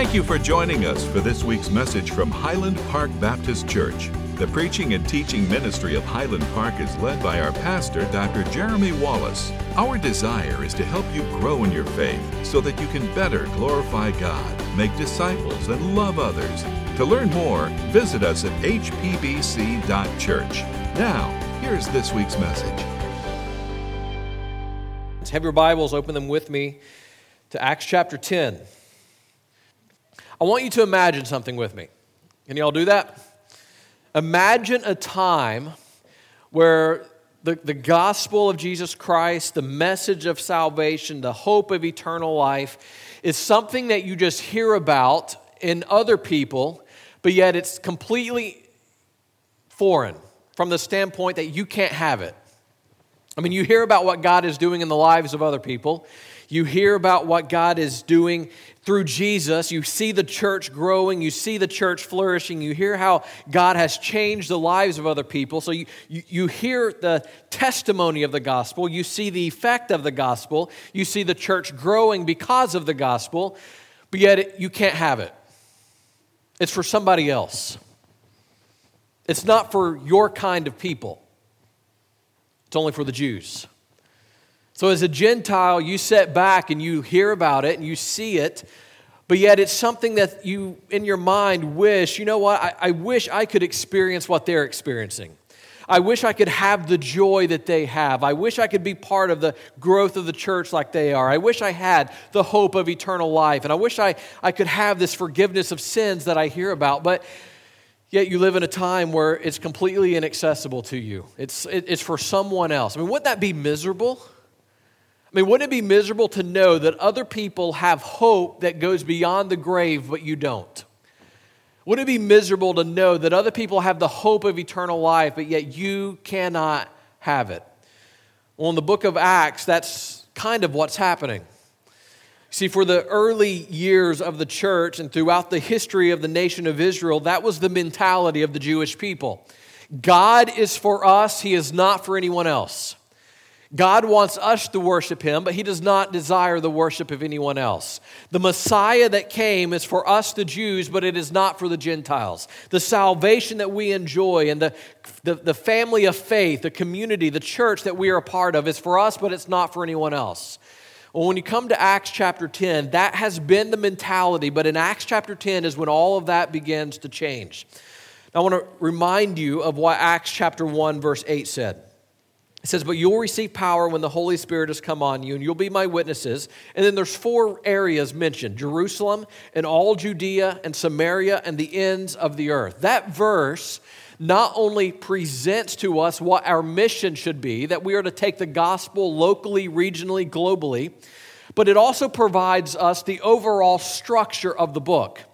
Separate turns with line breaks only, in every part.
Thank you for joining us for this week's message from Highland Park Baptist Church. The preaching and teaching ministry of Highland Park is led by our pastor, Dr. Jeremy Wallace. Our desire is to help you grow in your faith so that you can better glorify God, make disciples, and love others. To learn more, visit us at hpbc.church. Now, here's this week's message.
Let's have your Bibles, open them with me to Acts chapter 10. I want you to imagine something with me. Can y'all do that? Imagine a time where the, the gospel of Jesus Christ, the message of salvation, the hope of eternal life is something that you just hear about in other people, but yet it's completely foreign from the standpoint that you can't have it. I mean, you hear about what God is doing in the lives of other people. You hear about what God is doing through Jesus. You see the church growing. You see the church flourishing. You hear how God has changed the lives of other people. So you, you, hear the testimony of the gospel. You see the effect of the gospel. You see the church growing because of the gospel, but yet it, you can't have it. It's for somebody else. It's not for your kind of people, it's only for the Jews. So, as a Gentile, you sit back and you hear about it and you see it, but yet it's something that you, in your mind, wish, you know what, I, I wish I could experience what they're experiencing. I wish I could have the joy that they have. I wish I could be part of the growth of the church like they are. I wish I had the hope of eternal life. And I wish I, I could have this forgiveness of sins that I hear about. But yet you live in a time where it's completely inaccessible to you, it's, it, it's for someone else. I mean, wouldn't that be miserable? I mean, wouldn't it be miserable to know that other people have hope that goes beyond the grave, but you don't? Wouldn't it be miserable to know that other people have the hope of eternal life, but yet you cannot have it? Well, in the book of Acts, that's kind of what's happening. See, for the early years of the church and throughout the history of the nation of Israel, that was the mentality of the Jewish people. God is for us, He is not for anyone else. God wants us to worship him, but he does not desire the worship of anyone else. The Messiah that came is for us, the Jews, but it is not for the Gentiles. The salvation that we enjoy and the, the, the, family of faith, the community, the church that we are a part of is for us, but it's not for anyone else. Well, when you come to Acts chapter 10, that has been the mentality, but in Acts chapter 10 is when all of that begins to change. Now, I want to remind you of what Acts chapter 1, verse 8 said. It says, But you'll receive power when the Holy Spirit has come on you, and you'll be my witnesses. And then there's four areas mentioned Jerusalem and all Judea and Samaria and the ends of the earth. That verse not only presents to us what our mission should be, that we are to take the gospel locally, regionally, globally, but it also provides us the overall structure of the book.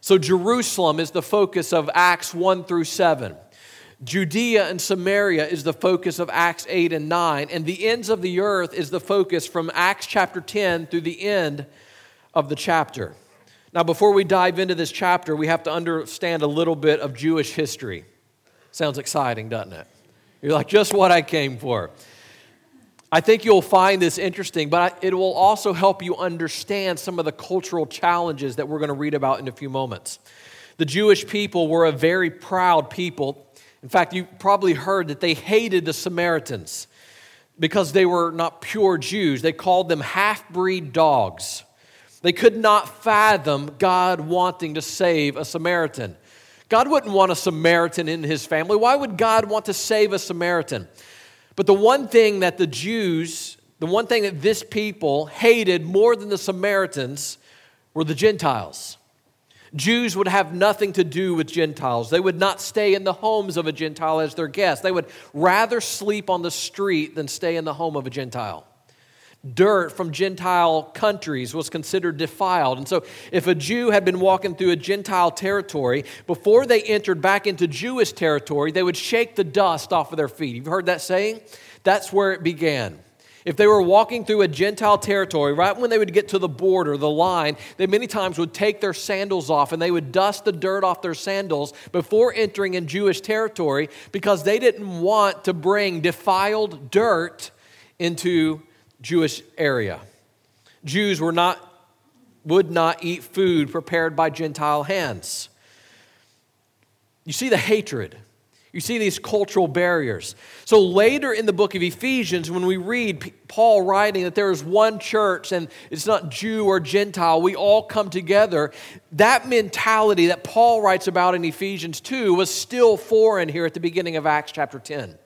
So, Jerusalem is the focus of Acts 1 through 7. Judea and Samaria is the focus of Acts 8 and 9, and the ends of the earth is the focus from Acts chapter 10 through the end of the chapter. Now, before we dive into this chapter, we have to understand a little bit of Jewish history. Sounds exciting, doesn't it? You're like, just what I came for. I think you'll find this interesting, but it will also help you understand some of the cultural challenges that we're going to read about in a few moments. The Jewish people were a very proud people in fact, you probably heard that they hated the Samaritans because they were not pure Jews. They called them half breed dogs. They could not fathom God wanting to save a Samaritan. God wouldn't want a Samaritan in his family. Why would God want to save a Samaritan? But the one thing that the Jews, the one thing that this people hated more than the Samaritans were the Gentiles. Jews would have nothing to do with Gentiles. They would not stay in the homes of a Gentile as their guest. They would rather sleep on the street than stay in the home of a Gentile. Dirt from Gentile countries was considered defiled. And so, if a Jew had been walking through a Gentile territory, before they entered back into Jewish territory, they would shake the dust off of their feet. You've heard that saying? That's where it began. If they were walking through a Gentile territory, right when they would get to the border, the line, they many times would take their sandals off and they would dust the dirt off their sandals before entering in Jewish territory because they didn't want to bring defiled dirt into Jewish area. Jews were not would not eat food prepared by Gentile hands. You see the hatred. You see these cultural barriers. So later in the book of Ephesians, when we read Paul writing that there is one church and it's not Jew or Gentile, we all come together, that mentality that Paul writes about in Ephesians 2 was still foreign here at the beginning of Acts chapter 10.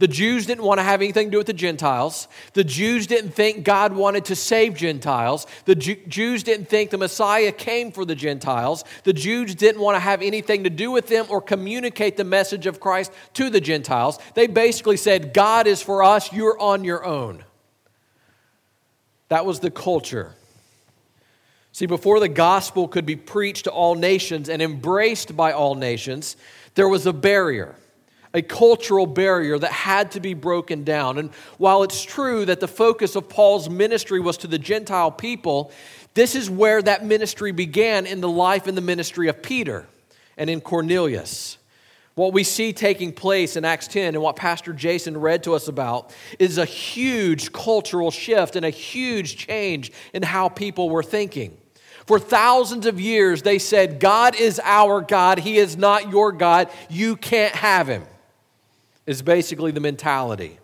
The Jews didn't want to have anything to do with the Gentiles. The Jews didn't think God wanted to save Gentiles. The Jews didn't think the Messiah came for the Gentiles. The Jews didn't want to have anything to do with them or communicate the message of Christ to the Gentiles. They basically said, God is for us, you're on your own. That was the culture. See, before the gospel could be preached to all nations and embraced by all nations, there was a barrier a cultural barrier that had to be broken down. And while it's true that the focus of Paul's ministry was to the Gentile people, this is where that ministry began in the life and the ministry of Peter and in Cornelius. What we see taking place in Acts 10 and what Pastor Jason read to us about is a huge cultural shift and a huge change in how people were thinking. For thousands of years, they said, God is our God. He is not your God. You can't have him is basically the mentality.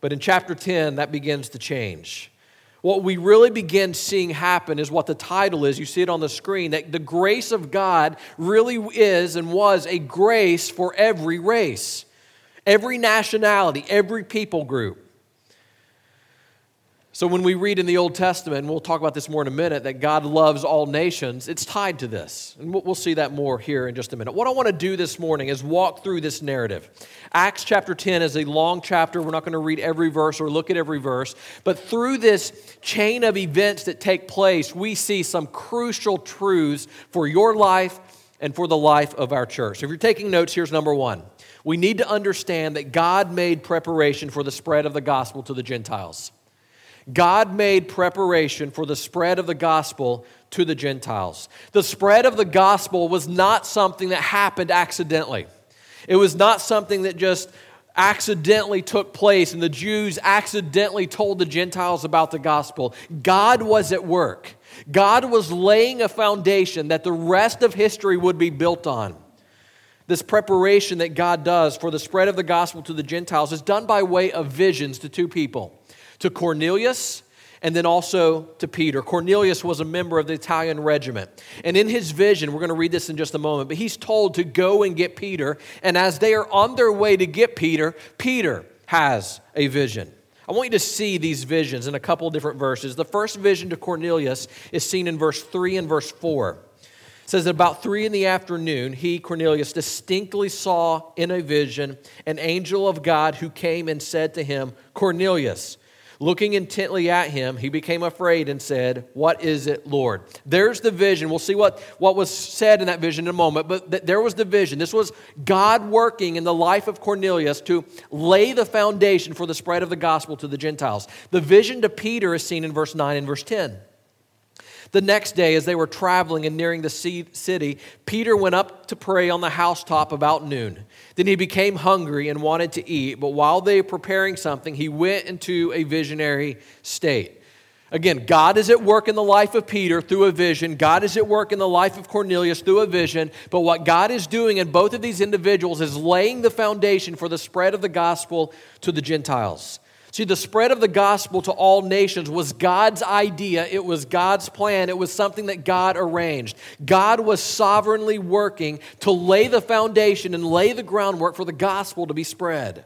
But in chapter 10, that begins to change. What we really begin seeing happen is what the title is. You see it on the screen that the grace of God really is and was a grace for every race, every nationality, every people group. So, when we read in the Old Testament, and we'll talk about this more in a minute, that God loves all nations, it's tied to this. And we'll see that more here in just a minute. What I want to do this morning is walk through this narrative. Acts chapter 10 is a long chapter. We're not going to read every verse or look at every verse. But through this chain of events that take place, we see some crucial truths for your life and for the life of our church. So if you're taking notes, here's number one. We need to understand that God made preparation for the spread of the gospel to the Gentiles. God made preparation for the spread of the gospel to the Gentiles. The spread of the gospel was not something that happened accidentally. It was not something that just accidentally took place and the Jews accidentally told the Gentiles about the gospel. God was at work. God was laying a foundation that the rest of history would be built on. This preparation that God does for the spread of the gospel to the Gentiles is done by way of visions to two people to Cornelius and then also to Peter. Cornelius was a member of the Italian regiment. And in his vision, we're going to read this in just a moment, but he's told to go and get Peter. And as they are on their way to get Peter, Peter has a vision. I want you to see these visions in a couple of different verses. The first vision to Cornelius is seen in verse 3 and verse 4. It says that about three in the afternoon, he, Cornelius, distinctly saw in a vision an angel of God who came and said to him, Cornelius. Looking intently at him, he became afraid and said, What is it, Lord? There's the vision. We'll see what, what was said in that vision in a moment, but th- there was the vision. This was God working in the life of Cornelius to lay the foundation for the spread of the gospel to the Gentiles. The vision to Peter is seen in verse 9 and verse 10. The next day, as they were traveling and nearing the city, Peter went up to pray on the housetop about noon. Then he became hungry and wanted to eat, but while they were preparing something, he went into a visionary state. Again, God is at work in the life of Peter through a vision. God is at work in the life of Cornelius through a vision. But what God is doing in both of these individuals is laying the foundation for the spread of the gospel to the Gentiles. See, the spread of the gospel to all nations was God's idea, it was God's plan, it was something that God arranged. God was sovereignly working to lay the foundation and lay the groundwork for the gospel to be spread.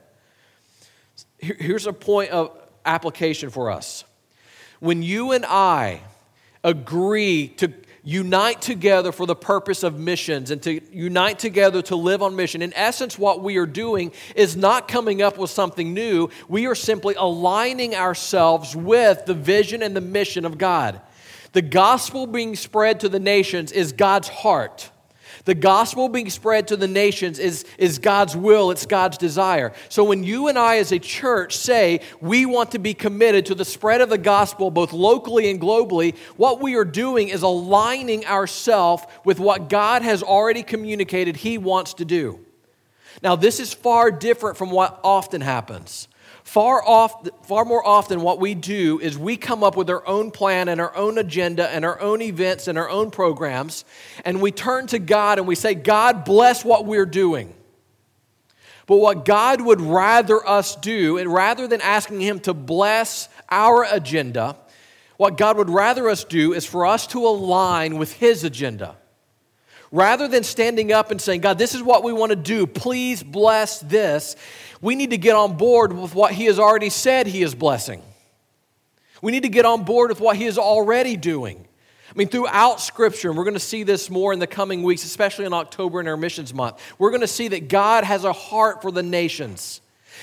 Here's a point of application for us. When you and I agree to unite together for the purpose of missions and to unite together to live on mission. In essence, what we are doing is not coming up with something new. We are simply aligning ourselves with the vision and the mission of God. The gospel being spread to the nations is God's heart. The gospel being spread to the nations is, is God's will, it's God's desire. So when you and I, as a church, say we want to be committed to the spread of the gospel both locally and globally, what we are doing is aligning ourselves with what God has already communicated He wants to do. Now, this is far different from what often happens. Far, off, far more often, what we do is we come up with our own plan and our own agenda and our own events and our own programs, and we turn to God and we say, God, bless what we're doing. But what God would rather us do, and rather than asking Him to bless our agenda, what God would rather us do is for us to align with His agenda. Rather than standing up and saying, God, this is what we want to do, please bless this, we need to get on board with what He has already said He is blessing. We need to get on board with what He is already doing. I mean, throughout Scripture, and we're going to see this more in the coming weeks, especially in October in our missions month, we're going to see that God has a heart for the nations.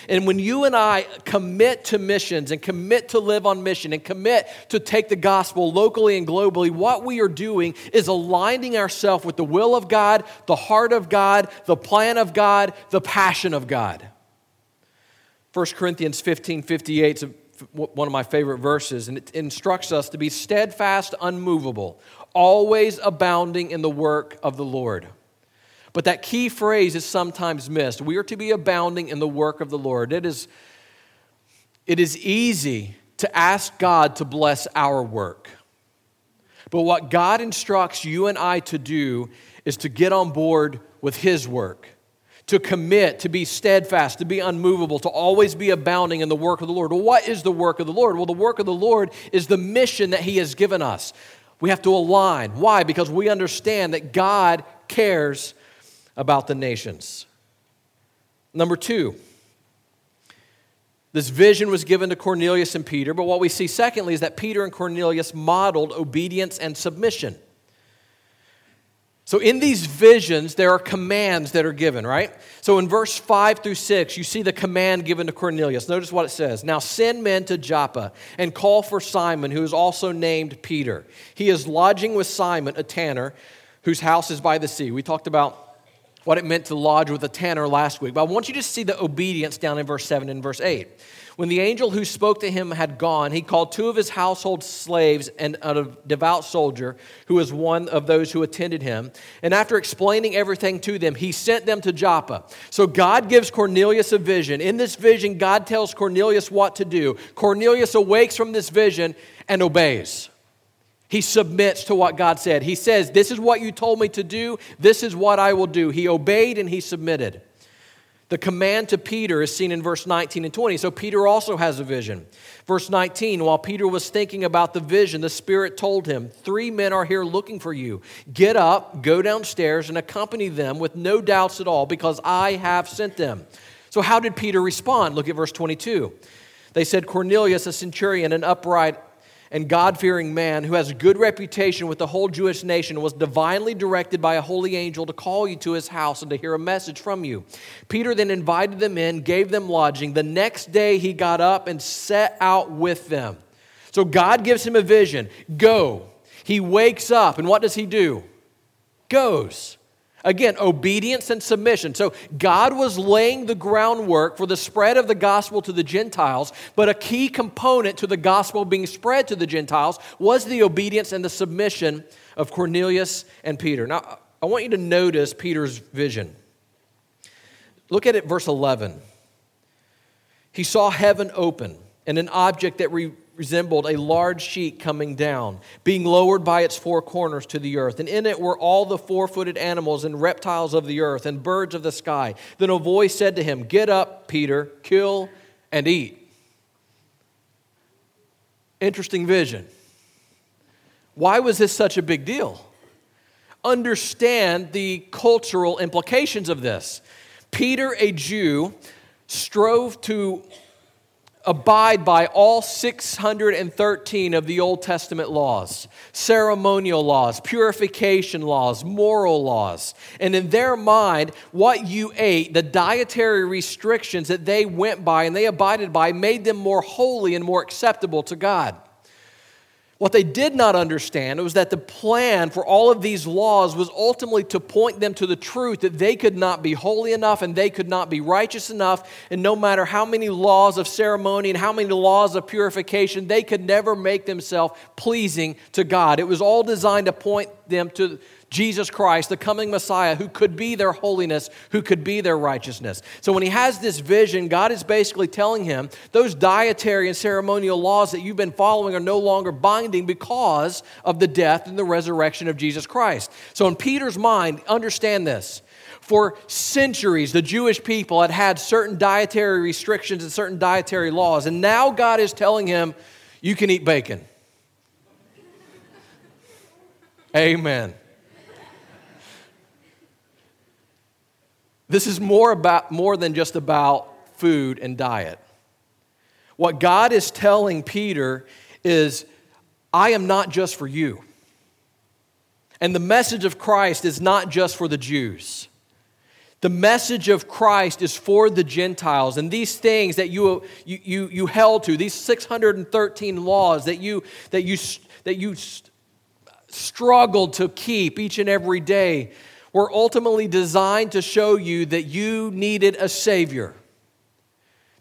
And when you and I commit to missions and commit to live on mission and commit to take the gospel locally and globally, what we are doing is aligning ourselves with the will of God, the heart of God, the plan of God, the passion of God. 1 Corinthians 15 58 is one of my favorite verses, and it instructs us to be steadfast, unmovable, always abounding in the work of the Lord. But that key phrase is sometimes missed. We are to be abounding in the work of the Lord. It is, it is easy to ask God to bless our work. But what God instructs you and I to do is to get on board with His work, to commit, to be steadfast, to be unmovable, to always be abounding in the work of the Lord. Well, what is the work of the Lord? Well, the work of the Lord is the mission that He has given us. We have to align. Why? Because we understand that God cares about the nations. Number two, this vision was given to Cornelius and Peter, but what we see secondly is that Peter and Cornelius modeled obedience and submission. So, in these visions, there are commands that are given, right? So, in verse 5 through 6, you see the command given to Cornelius. Notice what it says Now send men to Joppa and call for Simon, who is also named Peter. He is lodging with Simon, a tanner, whose house is by the sea. We talked about what it meant to lodge with a tanner last week. But I want you to see the obedience down in verse 7 and verse 8. When the angel who spoke to him had gone, he called two of his household slaves and a devout soldier who was one of those who attended him. And after explaining everything to them, he sent them to Joppa. So God gives Cornelius a vision. In this vision, God tells Cornelius what to do. Cornelius awakes from this vision and obeys. He submits to what God said. He says, This is what you told me to do. This is what I will do. He obeyed and he submitted. The command to Peter is seen in verse 19 and 20. So Peter also has a vision. Verse 19, while Peter was thinking about the vision, the Spirit told him, Three men are here looking for you. Get up, go downstairs, and accompany them with no doubts at all, because I have sent them. So, how did Peter respond? Look at verse 22. They said, Cornelius, a centurion, an upright and God fearing man who has a good reputation with the whole Jewish nation was divinely directed by a holy angel to call you to his house and to hear a message from you. Peter then invited them in, gave them lodging. The next day he got up and set out with them. So God gives him a vision go. He wakes up, and what does he do? Goes. Again, obedience and submission. So God was laying the groundwork for the spread of the gospel to the Gentiles, but a key component to the gospel being spread to the Gentiles was the obedience and the submission of Cornelius and Peter. Now, I want you to notice Peter's vision. Look at it, verse 11. He saw heaven open and an object that re- resembled a large sheet coming down, being lowered by its four corners to the earth. And in it were all the four footed animals and reptiles of the earth and birds of the sky. Then a voice said to him, Get up, Peter, kill and eat. Interesting vision. Why was this such a big deal? Understand the cultural implications of this. Peter, a Jew, strove to abide by all 613 of the Old Testament laws ceremonial laws, purification laws, moral laws. And in their mind, what you ate, the dietary restrictions that they went by and they abided by, made them more holy and more acceptable to God. What they did not understand was that the plan for all of these laws was ultimately to point them to the truth that they could not be holy enough and they could not be righteous enough. And no matter how many laws of ceremony and how many laws of purification, they could never make themselves pleasing to God. It was all designed to point them to, Jesus Christ, the coming Messiah, who could be their holiness, who could be their righteousness. So when he has this vision, God is basically telling him those dietary and ceremonial laws that you've been following are no longer binding because of the death and the resurrection of Jesus Christ. So in Peter's mind, understand this. For centuries, the Jewish people had had certain dietary restrictions and certain dietary laws, and now God is telling him, You can eat bacon. Amen. This is more about more than just about food and diet. What God is telling Peter is I am not just for you. And the message of Christ is not just for the Jews. The message of Christ is for the Gentiles. And these things that you, you, you, you held to, these 613 laws that you, that, you, that you struggled to keep each and every day, were ultimately designed to show you that you needed a Savior.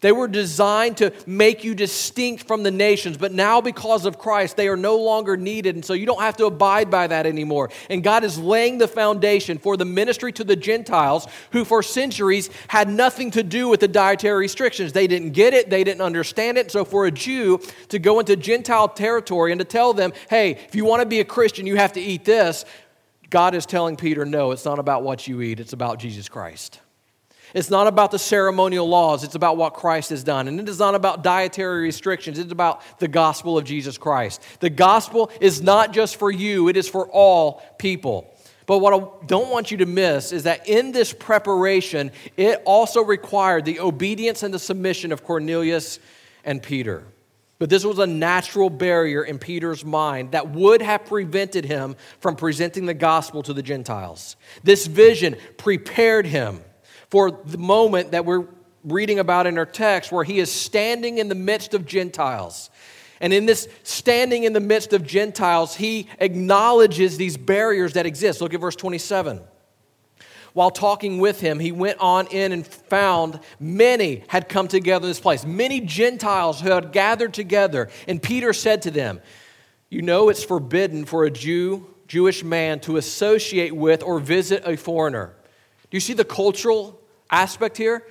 They were designed to make you distinct from the nations, but now because of Christ, they are no longer needed. And so you don't have to abide by that anymore. And God is laying the foundation for the ministry to the Gentiles who, for centuries, had nothing to do with the dietary restrictions. They didn't get it, they didn't understand it. So for a Jew to go into Gentile territory and to tell them, hey, if you want to be a Christian, you have to eat this, God is telling Peter, no, it's not about what you eat, it's about Jesus Christ. It's not about the ceremonial laws, it's about what Christ has done. And it is not about dietary restrictions, it's about the gospel of Jesus Christ. The gospel is not just for you, it is for all people. But what I don't want you to miss is that in this preparation, it also required the obedience and the submission of Cornelius and Peter. But this was a natural barrier in Peter's mind that would have prevented him from presenting the gospel to the Gentiles. This vision prepared him for the moment that we're reading about in our text where he is standing in the midst of Gentiles. And in this standing in the midst of Gentiles, he acknowledges these barriers that exist. Look at verse 27. While talking with him, he went on in and found many had come together in this place, many Gentiles who had gathered together. And Peter said to them, You know, it's forbidden for a Jew, Jewish man to associate with or visit a foreigner. Do you see the cultural aspect here?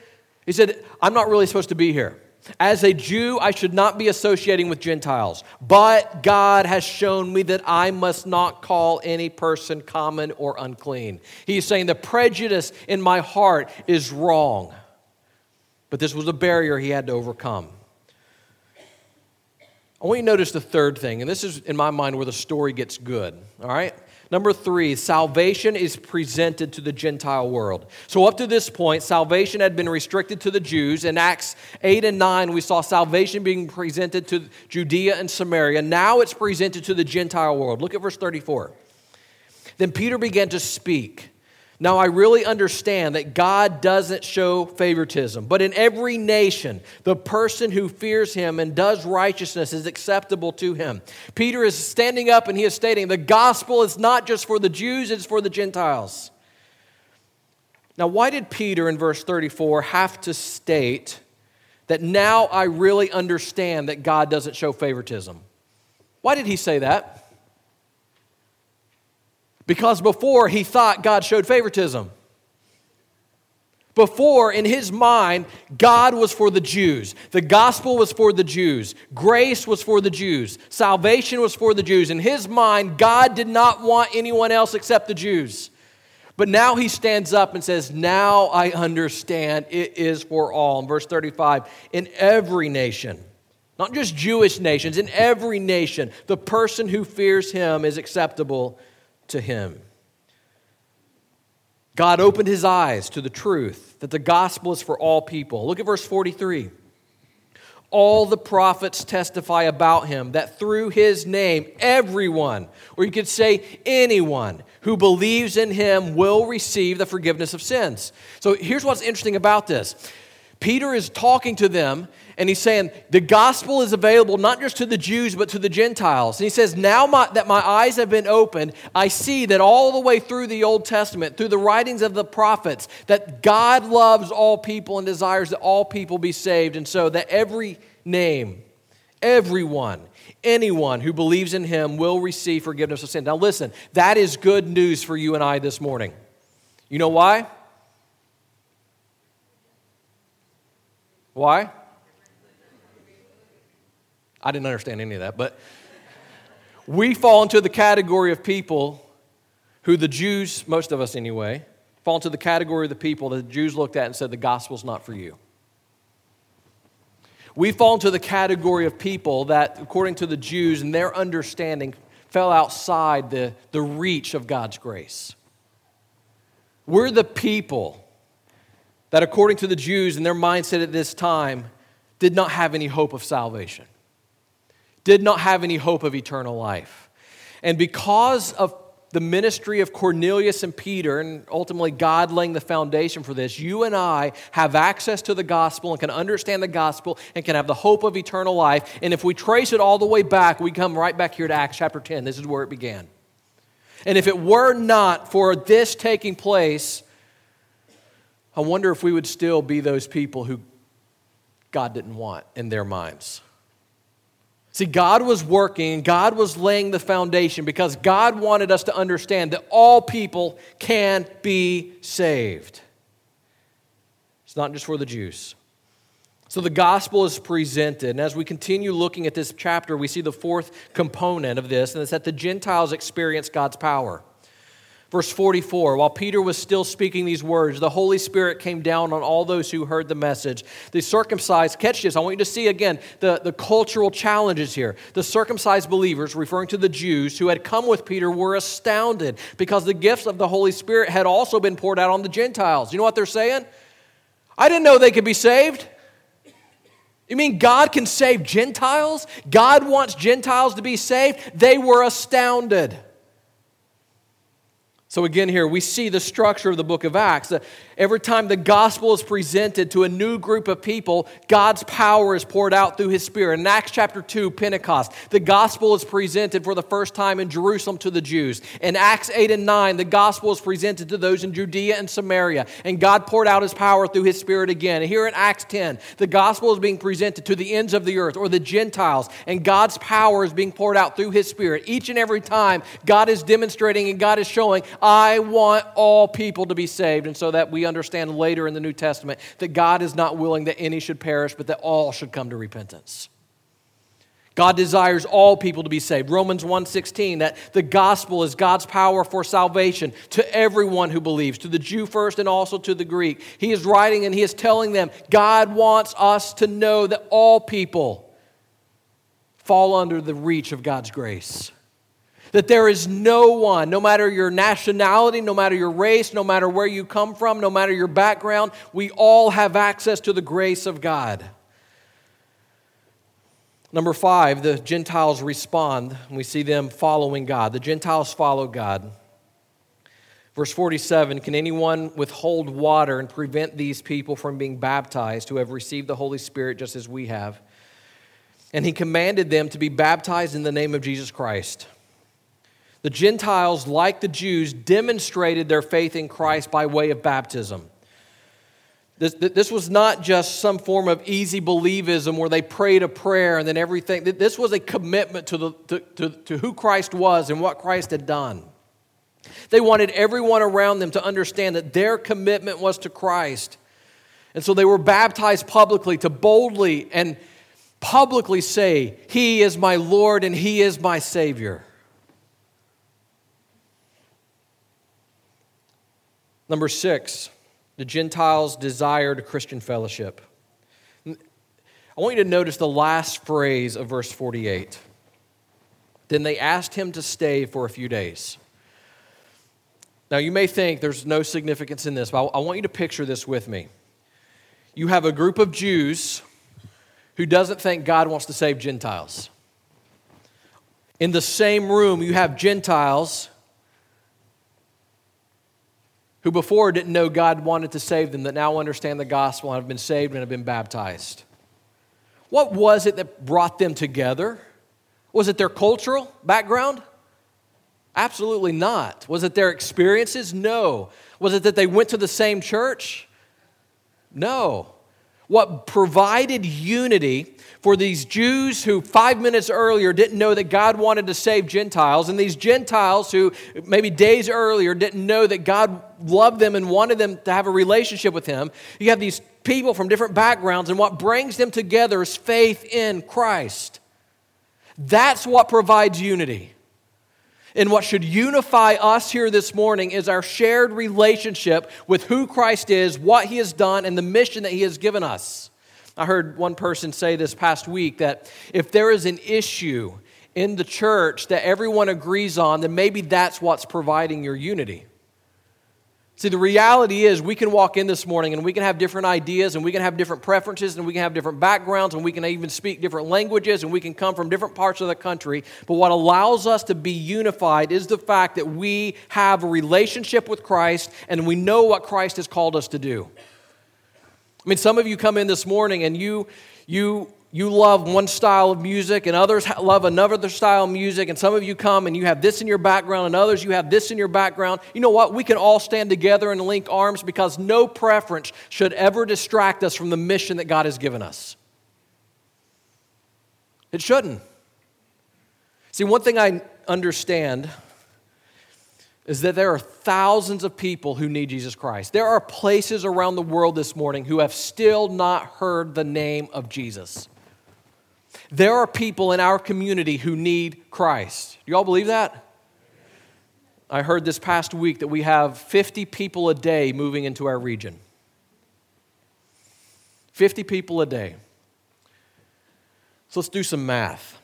He said, I'm not really supposed to be here. As a Jew, I should not be associating with Gentiles, but God has shown me that I must not call any person common or unclean. He's saying the prejudice in my heart is wrong. But this was a barrier he had to overcome. I want you to notice the third thing, and this is, in my mind, where the story gets good, all right? Number three, salvation is presented to the Gentile world. So, up to this point, salvation had been restricted to the Jews. In Acts 8 and 9, we saw salvation being presented to Judea and Samaria. Now it's presented to the Gentile world. Look at verse 34. Then Peter began to speak. Now, I really understand that God doesn't show favoritism, but in every nation, the person who fears him and does righteousness is acceptable to him. Peter is standing up and he is stating the gospel is not just for the Jews, it's for the Gentiles. Now, why did Peter in verse 34 have to state that now I really understand that God doesn't show favoritism? Why did he say that? Because before he thought God showed favoritism. Before, in his mind, God was for the Jews. The gospel was for the Jews. Grace was for the Jews. Salvation was for the Jews. In his mind, God did not want anyone else except the Jews. But now he stands up and says, Now I understand it is for all. In verse 35, in every nation, not just Jewish nations, in every nation, the person who fears him is acceptable to him. God opened his eyes to the truth that the gospel is for all people. Look at verse 43. All the prophets testify about him that through his name, everyone, or you could say anyone, who believes in him will receive the forgiveness of sins. So here's what's interesting about this Peter is talking to them and he's saying the gospel is available not just to the Jews but to the Gentiles. And he says, Now my, that my eyes have been opened, I see that all the way through the Old Testament, through the writings of the prophets, that God loves all people and desires that all people be saved. And so that every name, Everyone, anyone who believes in him will receive forgiveness of sin. Now, listen, that is good news for you and I this morning. You know why? Why? I didn't understand any of that, but we fall into the category of people who the Jews, most of us anyway, fall into the category of the people that the Jews looked at and said, the gospel's not for you. We fall into the category of people that, according to the Jews and their understanding, fell outside the, the reach of God's grace. We're the people that, according to the Jews and their mindset at this time, did not have any hope of salvation, did not have any hope of eternal life. And because of the ministry of Cornelius and Peter, and ultimately God laying the foundation for this, you and I have access to the gospel and can understand the gospel and can have the hope of eternal life. And if we trace it all the way back, we come right back here to Acts chapter 10. This is where it began. And if it were not for this taking place, I wonder if we would still be those people who God didn't want in their minds. See, God was working, God was laying the foundation because God wanted us to understand that all people can be saved. It's not just for the Jews. So the gospel is presented. And as we continue looking at this chapter, we see the fourth component of this, and it's that the Gentiles experience God's power. Verse 44 While Peter was still speaking these words, the Holy Spirit came down on all those who heard the message. The circumcised, catch this, I want you to see again the, the cultural challenges here. The circumcised believers, referring to the Jews who had come with Peter, were astounded because the gifts of the Holy Spirit had also been poured out on the Gentiles. You know what they're saying? I didn't know they could be saved. You mean God can save Gentiles? God wants Gentiles to be saved? They were astounded. So, again, here we see the structure of the book of Acts. Uh, every time the gospel is presented to a new group of people, God's power is poured out through his spirit. In Acts chapter 2, Pentecost, the gospel is presented for the first time in Jerusalem to the Jews. In Acts 8 and 9, the gospel is presented to those in Judea and Samaria, and God poured out his power through his spirit again. Here in Acts 10, the gospel is being presented to the ends of the earth or the Gentiles, and God's power is being poured out through his spirit. Each and every time, God is demonstrating and God is showing, I want all people to be saved. And so that we understand later in the New Testament that God is not willing that any should perish, but that all should come to repentance. God desires all people to be saved. Romans 1:16 that the gospel is God's power for salvation to everyone who believes, to the Jew first and also to the Greek. He is writing and he is telling them God wants us to know that all people fall under the reach of God's grace. That there is no one, no matter your nationality, no matter your race, no matter where you come from, no matter your background, we all have access to the grace of God. Number five, the Gentiles respond. We see them following God. The Gentiles follow God. Verse 47 Can anyone withhold water and prevent these people from being baptized who have received the Holy Spirit just as we have? And he commanded them to be baptized in the name of Jesus Christ. The Gentiles, like the Jews, demonstrated their faith in Christ by way of baptism. This, this was not just some form of easy believism where they prayed a prayer and then everything. This was a commitment to, the, to, to, to who Christ was and what Christ had done. They wanted everyone around them to understand that their commitment was to Christ. And so they were baptized publicly to boldly and publicly say, He is my Lord and He is my Savior. Number six, the Gentiles desired Christian fellowship. I want you to notice the last phrase of verse 48. Then they asked him to stay for a few days. Now, you may think there's no significance in this, but I want you to picture this with me. You have a group of Jews who doesn't think God wants to save Gentiles. In the same room, you have Gentiles who before didn't know God wanted to save them, that now understand the gospel and have been saved and have been baptized. What was it that brought them together? Was it their cultural background? Absolutely not. Was it their experiences? No. Was it that they went to the same church? No. What provided unity for these Jews who five minutes earlier didn't know that God wanted to save Gentiles, and these Gentiles who maybe days earlier didn't know that God loved them and wanted them to have a relationship with Him. You have these people from different backgrounds, and what brings them together is faith in Christ. That's what provides unity. And what should unify us here this morning is our shared relationship with who Christ is, what He has done, and the mission that He has given us. I heard one person say this past week that if there is an issue in the church that everyone agrees on, then maybe that's what's providing your unity. See, the reality is we can walk in this morning and we can have different ideas and we can have different preferences and we can have different backgrounds and we can even speak different languages and we can come from different parts of the country. But what allows us to be unified is the fact that we have a relationship with Christ and we know what Christ has called us to do. I mean, some of you come in this morning and you, you you love one style of music and others love another style of music and some of you come and you have this in your background and others you have this in your background you know what we can all stand together and link arms because no preference should ever distract us from the mission that god has given us it shouldn't see one thing i understand is that there are thousands of people who need Jesus Christ. There are places around the world this morning who have still not heard the name of Jesus. There are people in our community who need Christ. Do you all believe that? I heard this past week that we have 50 people a day moving into our region. 50 people a day. So let's do some math.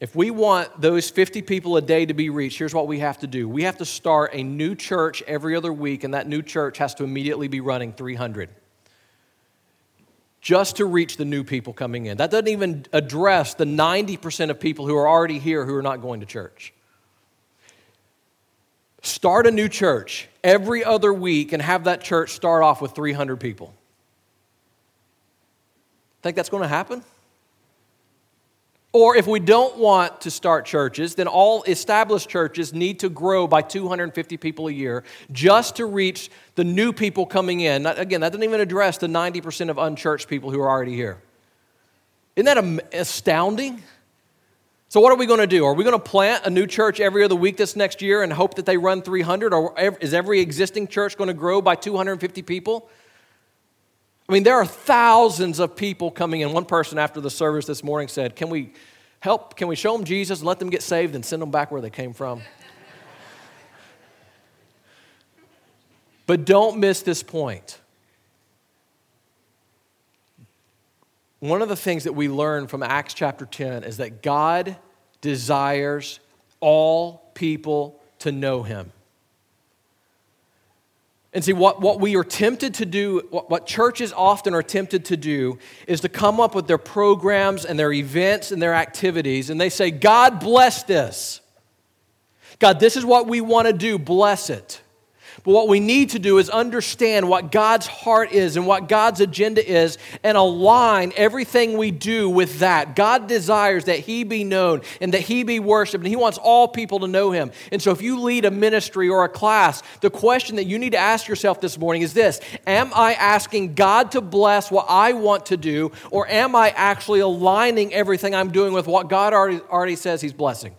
If we want those 50 people a day to be reached, here's what we have to do. We have to start a new church every other week, and that new church has to immediately be running 300 just to reach the new people coming in. That doesn't even address the 90% of people who are already here who are not going to church. Start a new church every other week and have that church start off with 300 people. Think that's going to happen? Or if we don't want to start churches, then all established churches need to grow by 250 people a year just to reach the new people coming in. Again, that doesn't even address the 90% of unchurched people who are already here. Isn't that astounding? So, what are we going to do? Are we going to plant a new church every other week this next year and hope that they run 300? Or is every existing church going to grow by 250 people? I mean, there are thousands of people coming in. One person after the service this morning said, Can we help? Can we show them Jesus and let them get saved and send them back where they came from? but don't miss this point. One of the things that we learn from Acts chapter 10 is that God desires all people to know him. And see, what, what we are tempted to do, what, what churches often are tempted to do, is to come up with their programs and their events and their activities, and they say, God bless this. God, this is what we want to do, bless it. But what we need to do is understand what God's heart is and what God's agenda is and align everything we do with that. God desires that He be known and that He be worshiped, and He wants all people to know Him. And so, if you lead a ministry or a class, the question that you need to ask yourself this morning is this Am I asking God to bless what I want to do, or am I actually aligning everything I'm doing with what God already, already says He's blessing?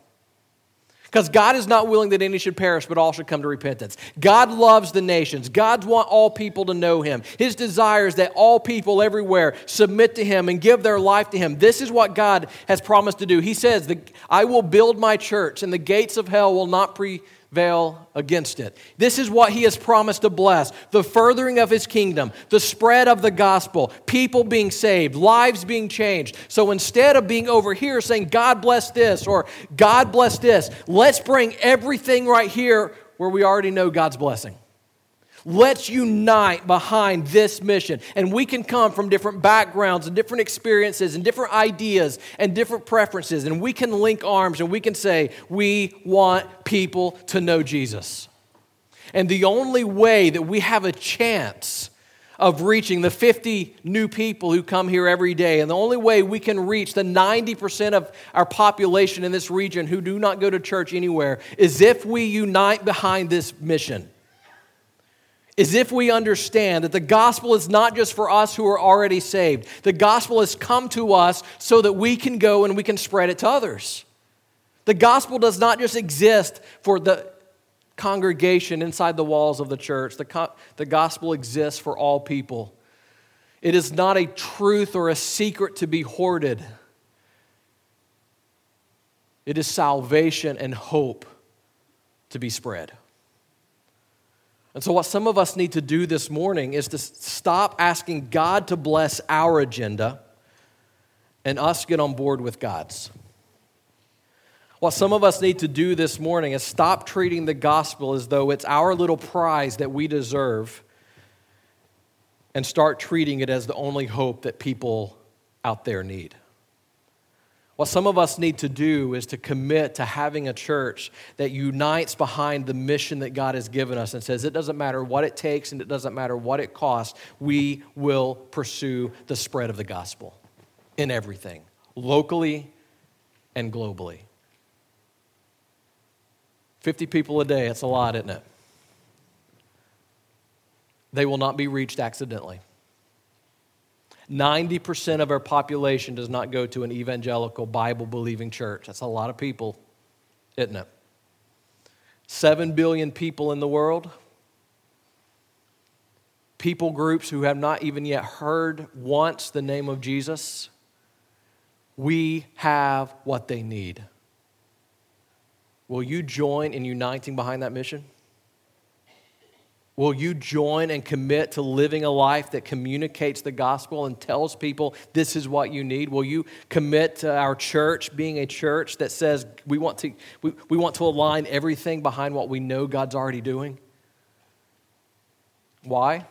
Because God is not willing that any should perish, but all should come to repentance. God loves the nations. God wants all people to know Him. His desire is that all people everywhere submit to Him and give their life to Him. This is what God has promised to do. He says, I will build my church, and the gates of hell will not prevail veil against it. This is what he has promised to bless the furthering of his kingdom, the spread of the gospel, people being saved, lives being changed. So instead of being over here saying, God bless this or God bless this, let's bring everything right here where we already know God's blessing. Let's unite behind this mission. And we can come from different backgrounds and different experiences and different ideas and different preferences. And we can link arms and we can say, we want people to know Jesus. And the only way that we have a chance of reaching the 50 new people who come here every day, and the only way we can reach the 90% of our population in this region who do not go to church anywhere, is if we unite behind this mission. Is if we understand that the gospel is not just for us who are already saved. The gospel has come to us so that we can go and we can spread it to others. The gospel does not just exist for the congregation inside the walls of the church, the, co- the gospel exists for all people. It is not a truth or a secret to be hoarded. It is salvation and hope to be spread. And so, what some of us need to do this morning is to stop asking God to bless our agenda and us get on board with God's. What some of us need to do this morning is stop treating the gospel as though it's our little prize that we deserve and start treating it as the only hope that people out there need. What some of us need to do is to commit to having a church that unites behind the mission that God has given us and says it doesn't matter what it takes and it doesn't matter what it costs, we will pursue the spread of the gospel in everything, locally and globally. 50 people a day, that's a lot, isn't it? They will not be reached accidentally. 90% of our population does not go to an evangelical, Bible believing church. That's a lot of people, isn't it? 7 billion people in the world. People groups who have not even yet heard once the name of Jesus. We have what they need. Will you join in uniting behind that mission? Will you join and commit to living a life that communicates the gospel and tells people this is what you need? Will you commit to our church being a church that says we want to, we, we want to align everything behind what we know God's already doing? Why?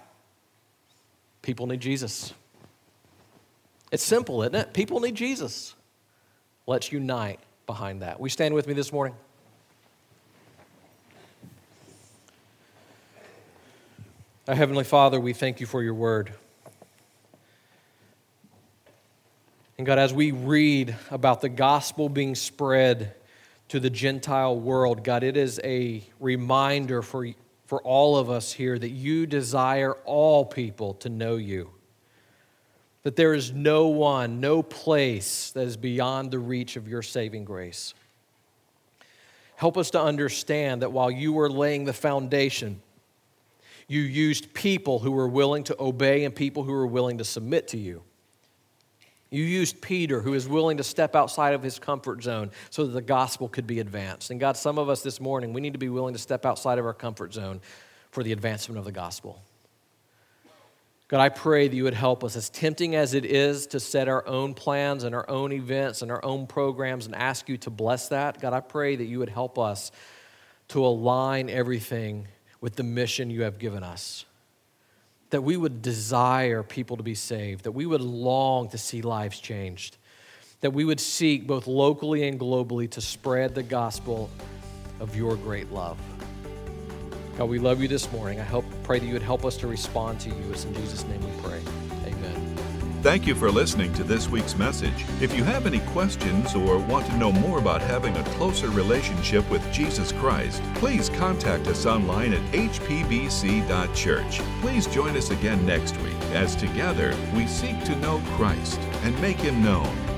People need Jesus. It's simple, isn't it? People need Jesus. Let's unite behind that. We stand with me this morning? Our Heavenly Father, we thank you for your word. And God, as we read about the gospel being spread to the Gentile world, God, it is a reminder for, for all of us here that you desire all people to know you. That there is no one, no place that is beyond the reach of your saving grace. Help us to understand that while you were laying the foundation, you used people who were willing to obey and people who were willing to submit to you. You used Peter, who is willing to step outside of his comfort zone so that the gospel could be advanced. And God, some of us this morning, we need to be willing to step outside of our comfort zone for the advancement of the gospel. God, I pray that you would help us, as tempting as it is to set our own plans and our own events and our own programs and ask you to bless that. God, I pray that you would help us to align everything with the mission you have given us. That we would desire people to be saved, that we would long to see lives changed, that we would seek both locally and globally to spread the gospel of your great love. God, we love you this morning. I hope, pray that you would help us to respond to you. It's in Jesus' name we pray.
Thank you for listening to this week's message. If you have any questions or want to know more about having a closer relationship with Jesus Christ, please contact us online at hpbc.church. Please join us again next week as together we seek to know Christ and make him known.